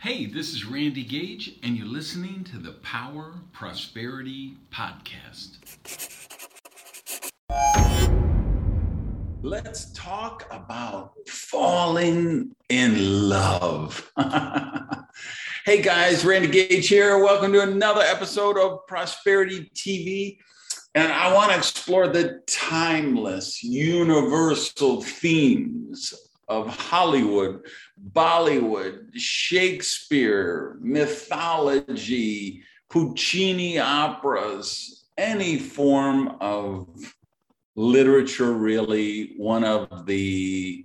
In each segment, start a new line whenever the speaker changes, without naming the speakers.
Hey, this is Randy Gage, and you're listening to the Power Prosperity Podcast. Let's talk about falling in love. hey guys, Randy Gage here. Welcome to another episode of Prosperity TV. And I want to explore the timeless, universal themes of Hollywood, Bollywood, Shakespeare, mythology, Puccini operas, any form of literature, really, one of the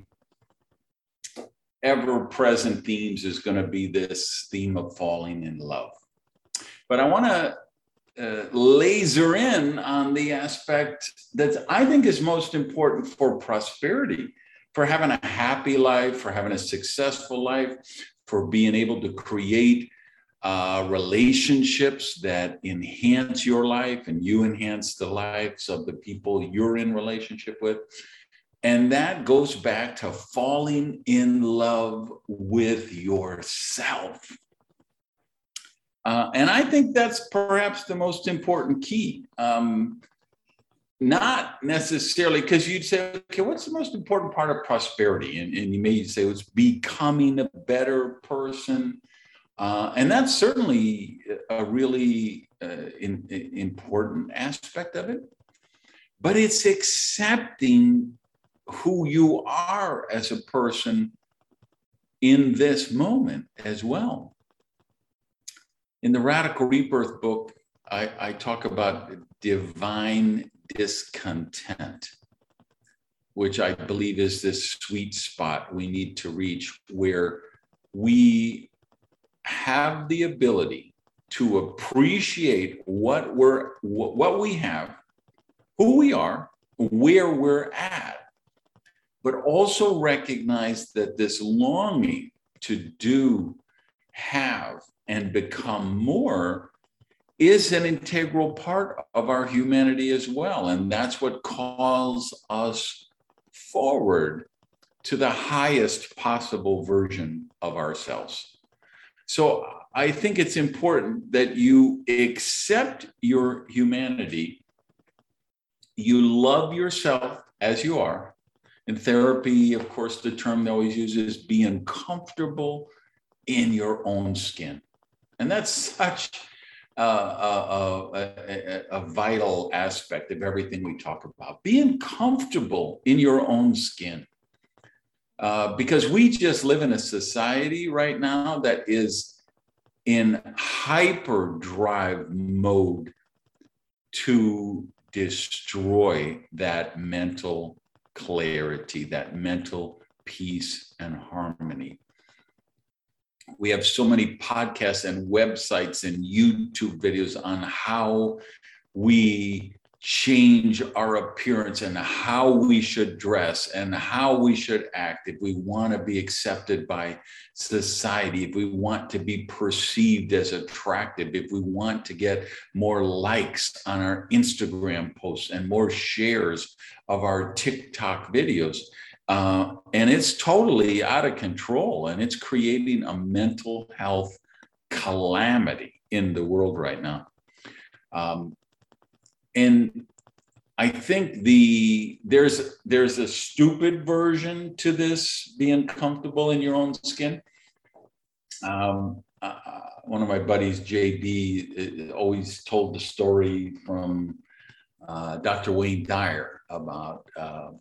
ever present themes is going to be this theme of falling in love. But I want to uh, laser in on the aspect that I think is most important for prosperity, for having a happy life, for having a successful life, for being able to create uh, relationships that enhance your life and you enhance the lives of the people you're in relationship with. And that goes back to falling in love with yourself. Uh, and I think that's perhaps the most important key. Um, not necessarily because you'd say, okay, what's the most important part of prosperity? And, and you may say it's becoming a better person. Uh, and that's certainly a really uh, in, in important aspect of it. But it's accepting who you are as a person in this moment as well in the Radical Rebirth book, I, I talk about divine discontent, which I believe is this sweet spot we need to reach where we have the ability to appreciate what we're what we have, who we are, where we're at, but also recognize that this longing to do, have, and become more is an integral part of our humanity as well. And that's what calls us forward to the highest possible version of ourselves. So I think it's important that you accept your humanity, you love yourself as you are. In therapy, of course, the term they always use is being comfortable in your own skin. And that's such a, a, a, vital aspect of everything we talk about being comfortable in your own skin. Uh, because we just live in a society right now that is in hyperdrive mode to destroy that mental clarity, that mental peace and harmony we have so many podcasts and websites and YouTube videos on how we change our appearance and how we should dress and how we should act if we want to be accepted by society, if we want to be perceived as attractive, if we want to get more likes on our Instagram posts and more shares of our TikTok videos. Uh, and it's totally out of control and it's creating a mental health calamity in the world right now. Um, and I think the there's there's a stupid version to this being comfortable in your own skin. Um, uh, one of my buddies, JB, uh, always told the story from uh, Dr. Wayne Dyer about uh,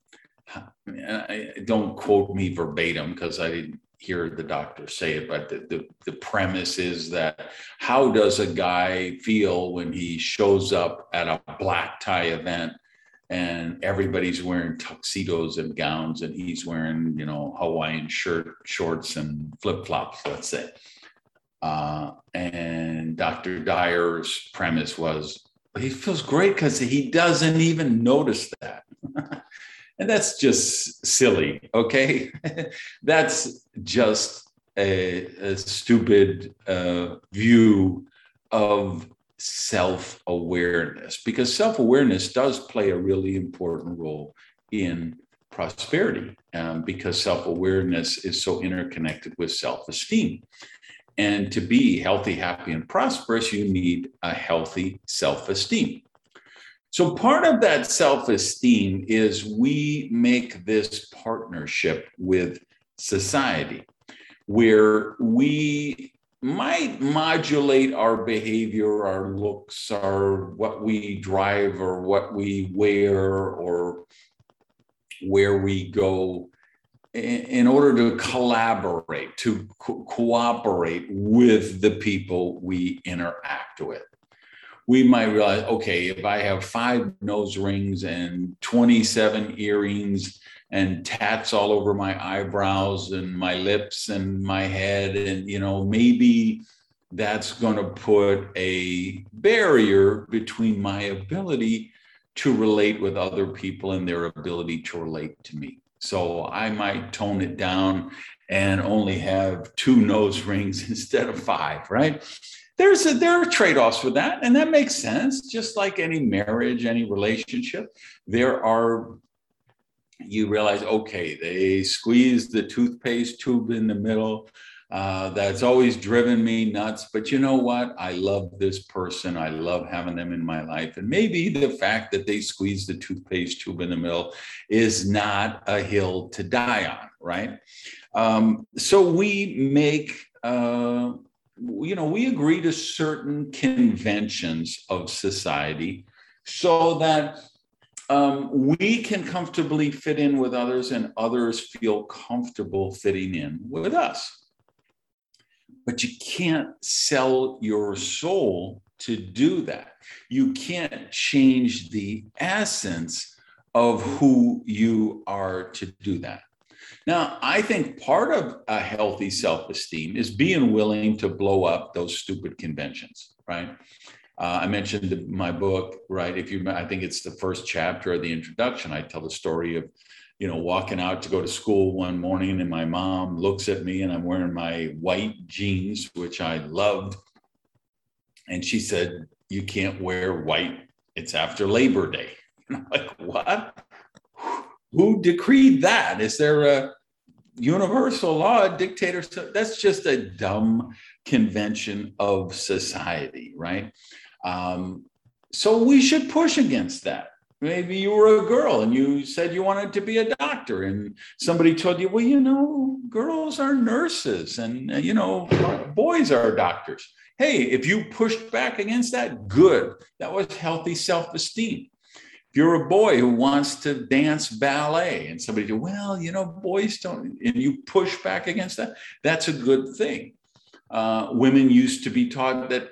Don't quote me verbatim because I didn't hear the doctor say it, but the, the, the, premise is that how does a guy feel when he shows up at a black tie event and everybody's wearing tuxedos and gowns and he's wearing, you know, Hawaiian shirt, shorts and flip flops, let's say. Uh, and Dr. Dyer's premise was he feels great because he doesn't even notice that. And that's just silly, okay? that's just a, a stupid uh, view of self awareness because self awareness does play a really important role in prosperity um, because self awareness is so interconnected with self esteem. And to be healthy, happy, and prosperous, you need a healthy self esteem. So, part of that self esteem is we make this partnership with society where we might modulate our behavior, our looks, our what we drive or what we wear or where we go in order to collaborate, to co- cooperate with the people we interact with. We might realize, okay, if I have five nose rings and 27 earrings and tats all over my eyebrows and my lips and my head, and, you know, maybe that's going to put a barrier between my ability to relate with other people and their ability to relate to me. So I might tone it down and only have two nose rings instead of five, right? There's a, there are trade-offs with that, and that makes sense. Just like any marriage, any relationship, there are you realize, okay, they squeeze the toothpaste tube in the middle. Uh, that's always driven me nuts. But you know what? I love this person. I love having them in my life. And maybe the fact that they squeeze the toothpaste tube in the middle is not a hill to die on, right? Um, so we make, uh, you know, we agree to certain conventions of society so that um, we can comfortably fit in with others and others feel comfortable fitting in with us but you can't sell your soul to do that. You can't change the essence of who you are to do that. Now, I think part of a healthy self esteem is being willing to blow up those stupid conventions, right? Uh, I mentioned my book, right? If you, I think it's the first chapter of the introduction. I tell the story of you know, walking out to go to school one morning and my mom looks at me and I'm wearing my white jeans, which I loved. And she said, You can't wear white. It's after Labor Day. And I'm like, What? Who decreed that? Is there a universal law, a dictator? That's just a dumb convention of society, right? Um, so we should push against that maybe you were a girl and you said you wanted to be a doctor and somebody told you well you know girls are nurses and uh, you know boys are doctors hey if you pushed back against that good that was healthy self-esteem if you're a boy who wants to dance ballet and somebody said well you know boys don't and you push back against that that's a good thing. Uh, women used to be taught that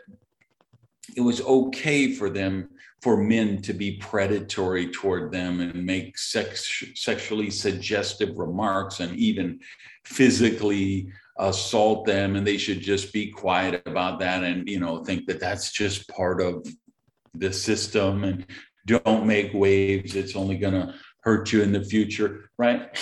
it was okay for them for men to be predatory toward them and make sex, sexually suggestive remarks and even physically assault them and they should just be quiet about that and you know think that that's just part of the system and don't make waves it's only going to hurt you in the future right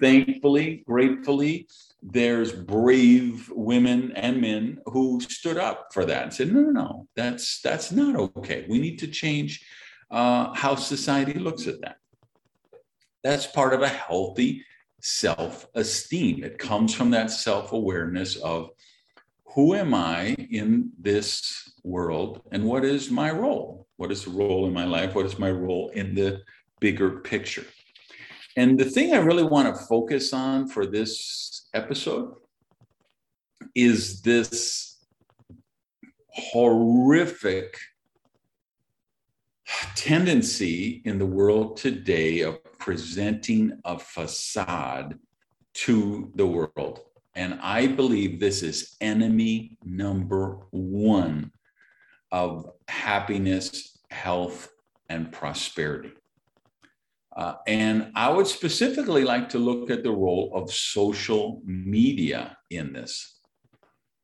thankfully gratefully there's brave women and men who stood up for that and said, no, no, no, that's that's not okay. We need to change uh, how society looks at that. That's part of a healthy self-esteem. It comes from that self-awareness of who am I in this world and what is my role? What is the role in my life? What is my role in the bigger picture? And the thing I really want to focus on for this episode is this horrific tendency in the world today of presenting a facade to the world. And I believe this is enemy number one of happiness, health, and prosperity. Uh, and I would specifically like to look at the role of social media in this.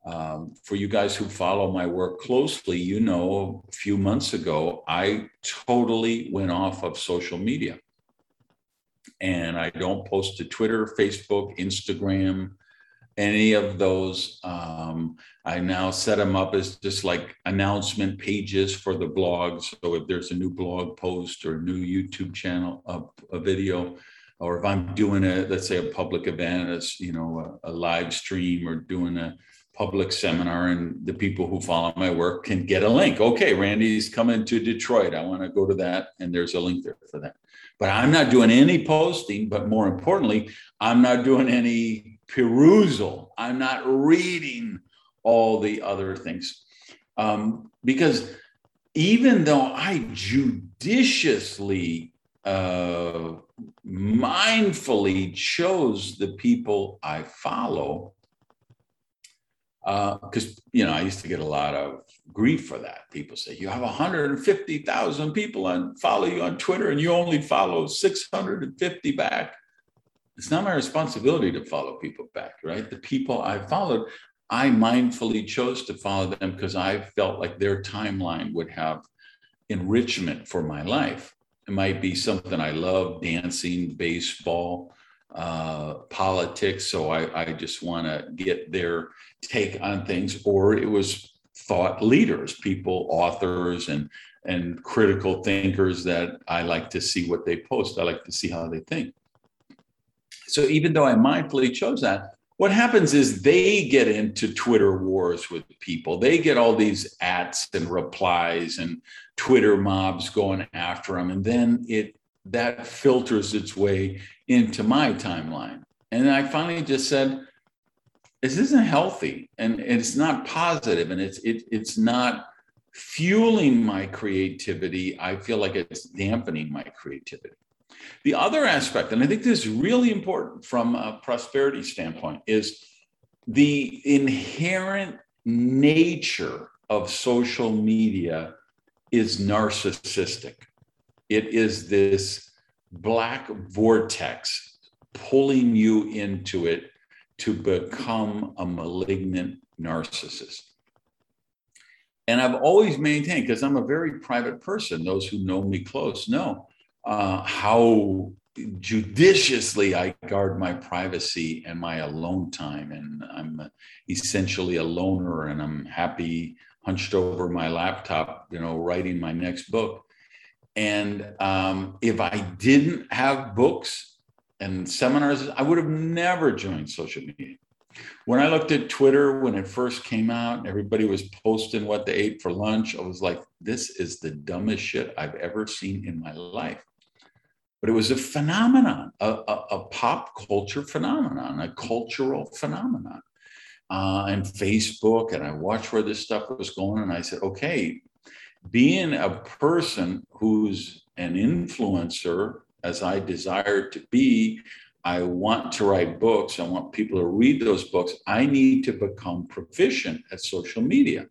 Um, for you guys who follow my work closely, you know, a few months ago, I totally went off of social media. And I don't post to Twitter, Facebook, Instagram, any of those. Um, I now set them up as just like announcement pages for the blog. So if there's a new blog post or a new YouTube channel, a, a video, or if I'm doing a, let's say a public event, it's, you know, a, a live stream or doing a public seminar and the people who follow my work can get a link. Okay, Randy's coming to Detroit. I want to go to that. And there's a link there for that. But I'm not doing any posting, but more importantly, I'm not doing any perusal. I'm not reading all the other things. Um, because even though I judiciously, uh, mindfully chose the people I follow, because uh, you know I used to get a lot of grief for that. People say you have 150,000 people on follow you on Twitter and you only follow 650 back. It's not my responsibility to follow people back, right? The people I followed, I mindfully chose to follow them because I felt like their timeline would have enrichment for my life. It might be something I love, dancing, baseball, uh, politics. So I, I just want to get their take on things, or it was thought leaders, people, authors, and and critical thinkers that I like to see what they post. I like to see how they think. So even though I mindfully chose that, what happens is they get into Twitter wars with people. They get all these ats and replies and Twitter mobs going after them, and then it that filters its way into my timeline. And I finally just said, this isn't healthy and it's not positive and it's it, it's not fueling my creativity. I feel like it's dampening my creativity. The other aspect, and I think this is really important from a prosperity standpoint, is the inherent nature of social media is narcissistic. It is this black vortex pulling you into it to become a malignant narcissist. And I've always maintained, because I'm a very private person, those who know me close know uh, how judiciously I guard my privacy and my alone time. And I'm essentially a loner and I'm happy hunched over my laptop, you know, writing my next book. And um, if I didn't have books and seminars, I would have never joined social media. When I looked at Twitter when it first came out everybody was posting what they ate for lunch, I was like, this is the dumbest shit I've ever seen in my life. But it was a phenomenon, a, a, a pop culture phenomenon, a cultural phenomenon. Uh, and Facebook, and I watched where this stuff was going, and I said, okay, being a person who's an influencer, as I desire to be, I want to write books. I want people to read those books. I need to become proficient at social media.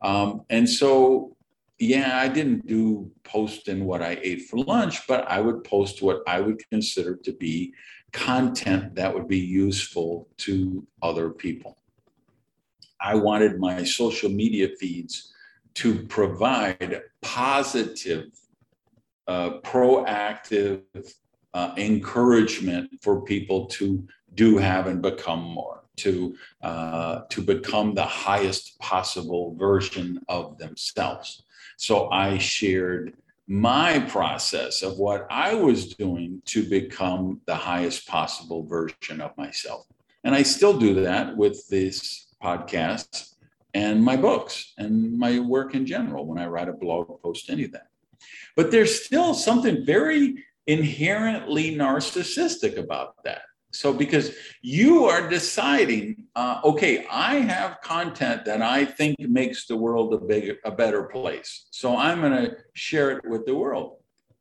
Um, and so, yeah, I didn't do posting what I ate for lunch, but I would post what I would consider to be content that would be useful to other people. I wanted my social media feeds to provide positive, uh, proactive uh, encouragement for people to do have and become more, to uh, to become the highest possible version of themselves. So I shared my process of what I was doing to become the highest possible version of myself. And I still do that with this podcast and my books and my work in general when I write a blog post, any of that. But there's still something very inherently narcissistic about that. So, because you are deciding, uh, okay, I have content that I think makes the world a bigger, a better place. So I'm going to share it with the world.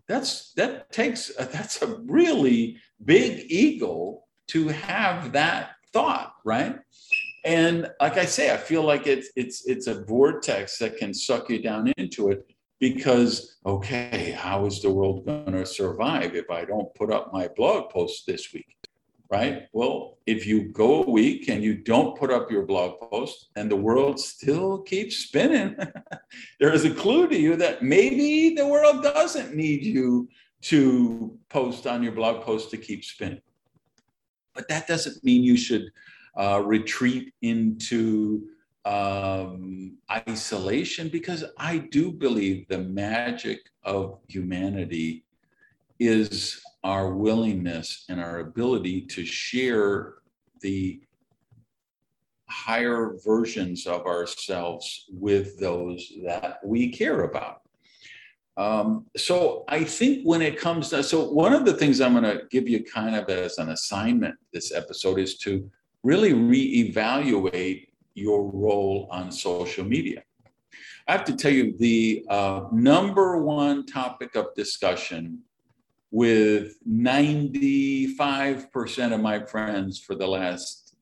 That's that takes that's a really big ego to have that thought, right? And like I say, I feel like it's it's it's a vortex that can suck you down into it because okay, how is the world going to survive if I don't put up my blog post this week? Right? Well, if you go a week and you don't put up your blog post and the world still keeps spinning, there is a clue to you that maybe the world doesn't need you to post on your blog post to keep spinning. But that doesn't mean you should uh, retreat into um, isolation because I do believe the magic of humanity is our willingness and our ability to share the higher versions of ourselves with those that we care about. Um, so I think when it comes to, so one of the things I'm going to give you kind of as an assignment this episode is to really reevaluate your role on social media. I have to tell you the uh, number one topic of discussion with 95% of my friends for the last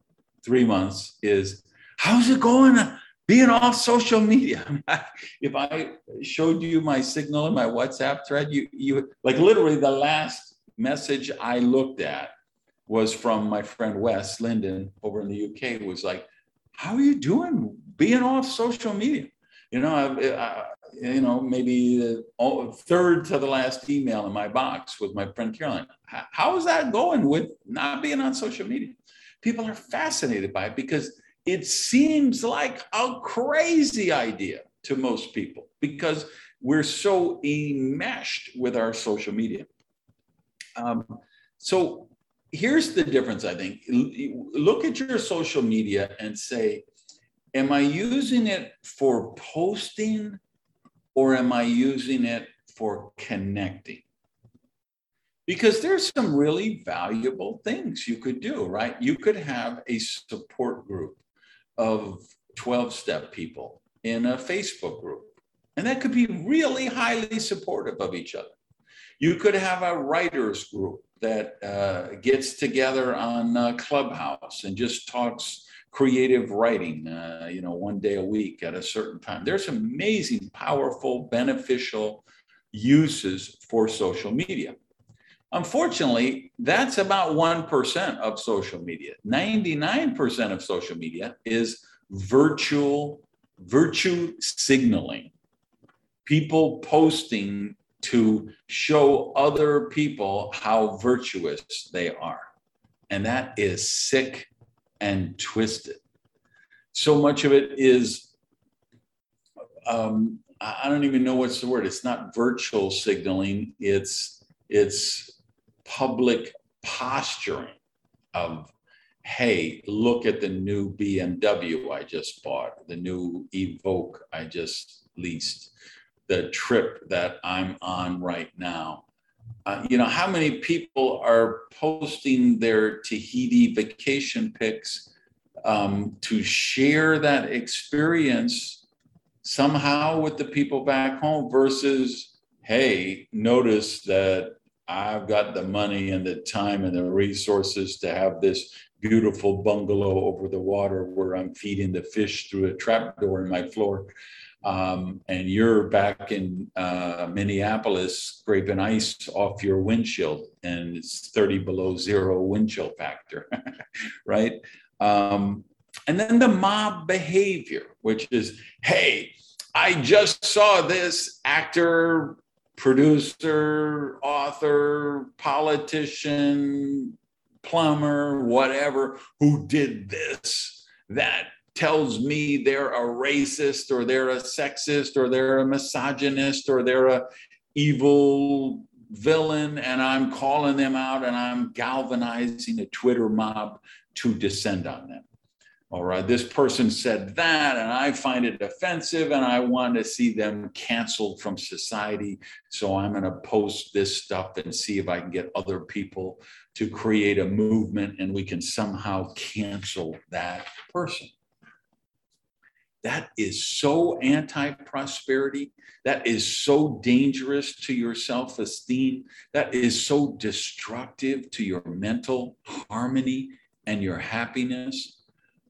three months is how's it going uh, being off social media? if I showed you my signal in my WhatsApp thread, you, you like literally the last message I looked at was from my friend Wes Linden over in the UK was like, how are you doing being off social media? You know, I, I, you know, maybe the third to the last email in my box with my friend Caroline. How is that going with not being on social media? People are fascinated by it because it seems like a crazy idea to most people because we're so enmeshed with our social media. Um, so here's the difference, I think. Look at your social media and say, Am I using it for posting or am I using it for connecting? Because there's some really valuable things you could do, right? You could have a support group of 12 step people in a Facebook group, and that could be really highly supportive of each other. You could have a writers group that uh, gets together on uh, Clubhouse and just talks creative writing, uh, you know, one day a week at a certain time. There's amazing, powerful, beneficial uses for social media. Unfortunately, that's about 1% of social media. 99% of social media is virtual virtue signaling. People posting to show other people how virtuous they are. And that is sick and twisted. So much of it is, um, I don't even know what's the word. It's not virtual signaling. It's it's public posturing of, hey, look at the new BMW I just bought, the new Evoque I just leased, the trip that I'm on right now. Uh, you know, how many people are posting their Tahiti vacation pics um, to share that experience somehow with the people back home versus, hey, notice that I've got the money and the time and the resources to have this beautiful bungalow over the water where I'm feeding the fish through a trapdoor in my floor um, and you're back in uh, Minneapolis scraping ice off your windshield, and it's 30 below zero wind chill factor, right? Um, and then the mob behavior, which is, hey, I just saw this actor, producer, author, politician, plumber, whatever, who did this, that tells me they're a racist or they're a sexist or they're a misogynist or they're a evil villain and I'm calling them out and I'm galvanizing a Twitter mob to descend on them. All right, this person said that, and I find it offensive, and I want to see them canceled from society. So I'm going to post this stuff and see if I can get other people to create a movement and we can somehow cancel that person. That is so anti prosperity. That is so dangerous to your self esteem. That is so destructive to your mental harmony and your happiness.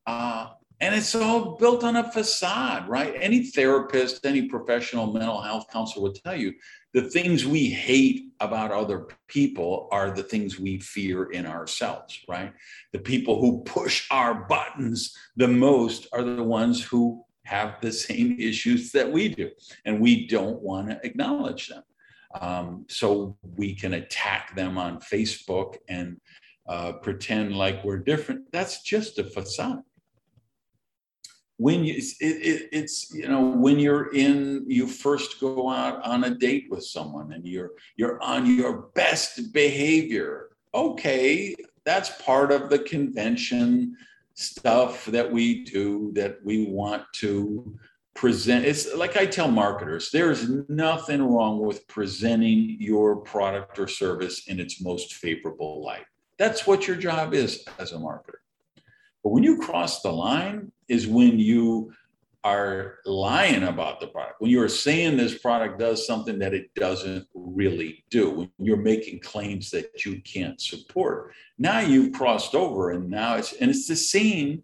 Uh, and it's all built on a facade, right? Any therapist, any professional mental health counselor would tell you the things we hate about other people are the things we fear in ourselves, right? The people who push our buttons the most are the ones who have the same issues that we do, and we don't want to acknowledge them. Um, so we can attack them on Facebook and uh, pretend like we're different. That's just a facade when you it, it, it's you know when you're in you first go out on a date with someone and you're you're on your best behavior okay that's part of the convention stuff that we do that we want to present. It's like I tell marketers there's nothing wrong with presenting your product or service in its most favorable light. That's what your job is as a marketer. But when you cross the line, is when you are lying about the product, when you're saying this product does something that it doesn't really do, when you're making claims that you can't support. Now you've crossed over, and now it's and it's the same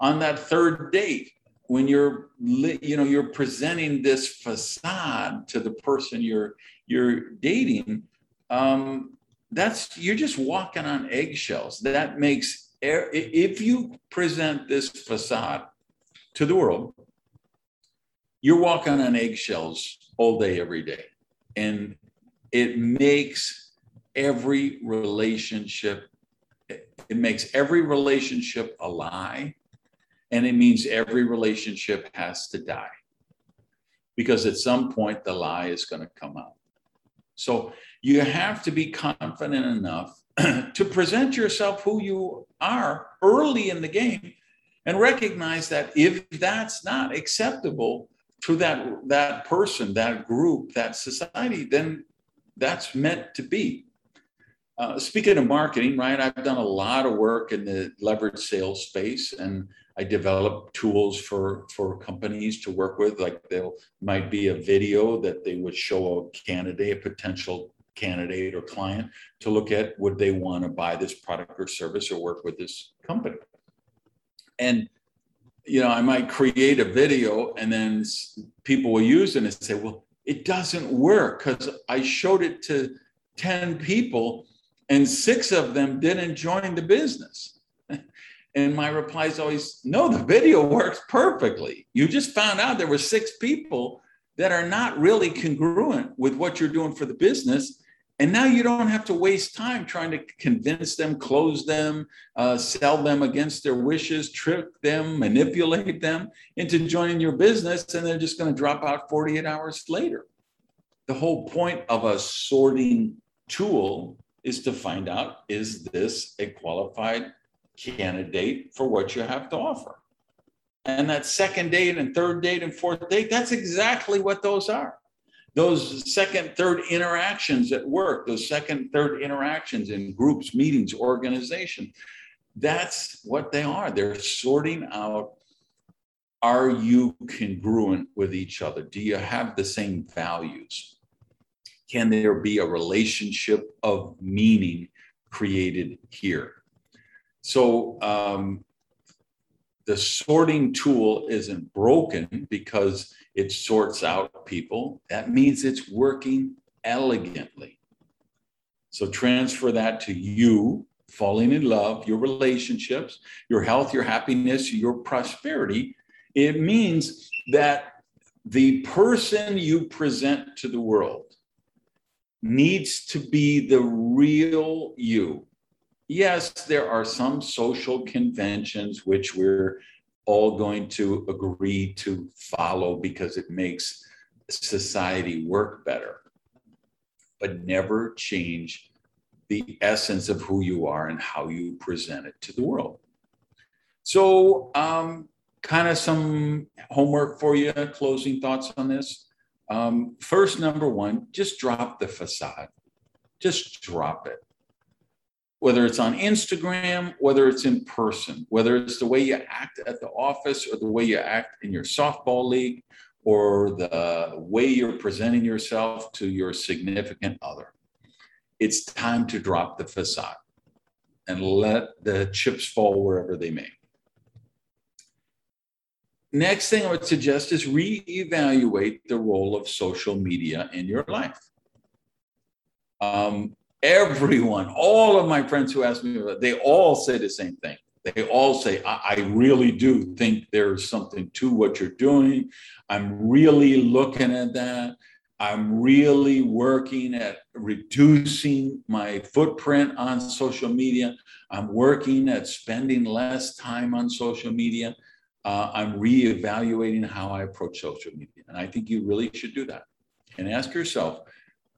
on that third date when you're you know you're presenting this facade to the person you're you're dating. Um, that's you're just walking on eggshells. That makes if you present this facade to the world you're walking on eggshells all day, every day. And it makes every relationship, it makes every relationship a lie. And it means every relationship has to die because at some point the lie is going to come out. So you have to be confident enough to present yourself who you are early in the game and recognize that if that's not acceptable, to that that person, that group, that society, then that's meant to be. Uh, speaking of marketing, right, I've done a lot of work in the leverage sales space, and I develop tools for for companies to work with. Like there might be a video that they would show a candidate, a potential candidate or client, to look at would they want to buy this product or service or work with this company. And you know, I might create a video and then people will use it and say, well, it doesn't work because I showed it to 10 people and six of them didn't join the business. and my reply is always, no, the video works perfectly. You just found out there were six people that are not really congruent with what you're doing for the business. And now you don't have to waste time trying to convince them, close them, uh, sell them against their wishes, trick them, manipulate them into joining your business, and they're just going to drop out 48 hours later. The whole point of a sorting tool is to find out is this a qualified candidate for what you have to offer? And that second date and third date and fourth date, that's exactly what those are those second, third interactions at work, those second, third interactions in groups, meetings, organization, that's what they are. They're sorting out are you congruent with each other? Do you have the same values? Can there be a relationship of meaning created here? So, um, the sorting tool isn't broken because it sorts out people. That means it's working elegantly. So transfer that to you, falling in love, your relationships, your health, your happiness, your prosperity. It means that the person you present to the world needs to be the real you. Yes, there are some social conventions which we're all going to agree to follow because it makes society work better, but never change the essence of who you are and how you present it to the world. So, um, kind of some homework for you, closing thoughts on this. Um, first, number one, just drop the facade. Just drop it whether it's on Instagram, whether it's in person, whether it's the way you act at the office or the way you act in your softball league or the way you're presenting yourself to your significant other. It's time to drop the facade and let the chips fall wherever they may. Next thing I would suggest is reevaluate the role of social media in your life. Um, everyone, all of my friends who ask me about they all say the same thing. They all say, I, I really do think there's something to what you're doing. I'm really looking at that. I'm really working at reducing my footprint on social media. I'm working at spending less time on social media. Uh, I'm reevaluating how I approach social media. And I think you really should do that. And ask yourself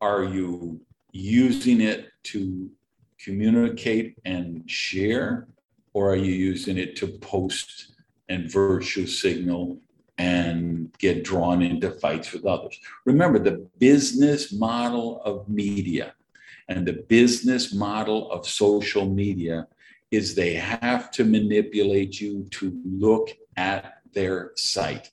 are you using it to communicate and share or are you using it to post and virtue signal and get drawn into fights with others? Remember, the business model of media and the business model of social media is they have to manipulate you to look at their site.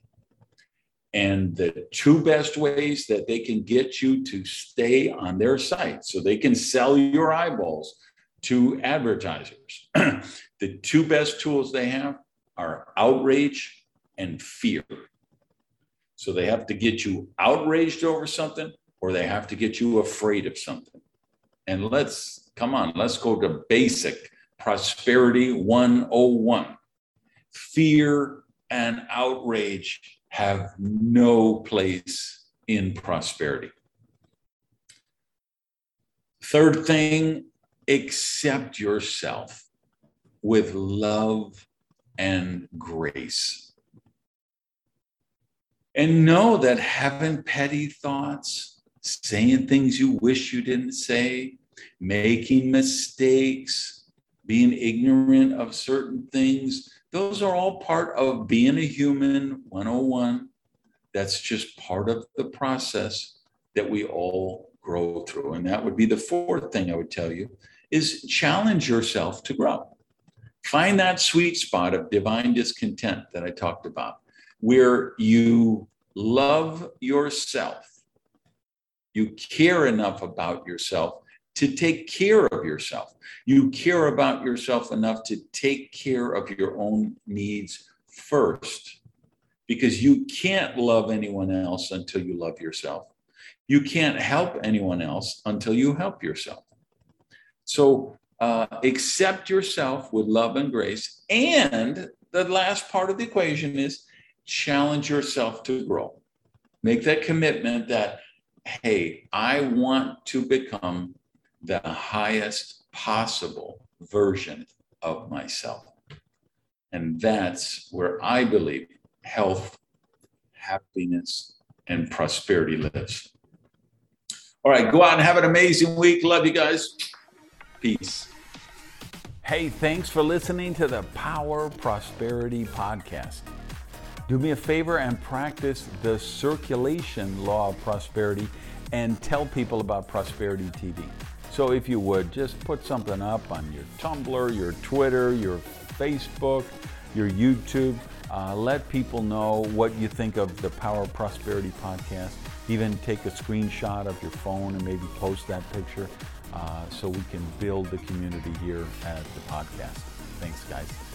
And the two best ways that they can get you to stay on their site so they can sell your eyeballs to advertisers. the two best tools they have are outrage and fear. So they have to get you outraged over something or they have to get you afraid of something. And let's come on, let's go to basic prosperity 101. Fear and outrage have no place in prosperity. Third thing, accept yourself with love and grace. And know that having petty thoughts, saying things you wish you didn't say, making mistakes, being ignorant of certain things, those are all part of being a human 101. That's just part of the process that we all grow through. And that would be the fourth thing I would tell you is challenge yourself to grow. Find that sweet spot of divine discontent that I talked about, where you love yourself, you care enough about yourself to take care of yourself. You care about yourself enough to take care of your own needs first because you can't love anyone else until you love yourself. You can't help anyone else until you help yourself. So uh, accept yourself with love and grace. And the last part of the equation is challenge yourself to grow. Make that commitment that, hey, I want to become the highest possible version of myself. And that's where I believe health, happiness, and prosperity lives. All right, go out and have an amazing week. Love you guys. Peace.
Hey, thanks for listening to the Power Prosperity Podcast. Do me a favor and practice the circulation law of prosperity and tell people about Prosperity TV. So if you would, just put something up on your Tumblr, your Twitter, your Facebook, your YouTube. Uh, let people know what you think of the Power Prosperity podcast. Even take a screenshot of your phone and maybe post that picture uh, so we can build the community here at the podcast. Thanks, guys.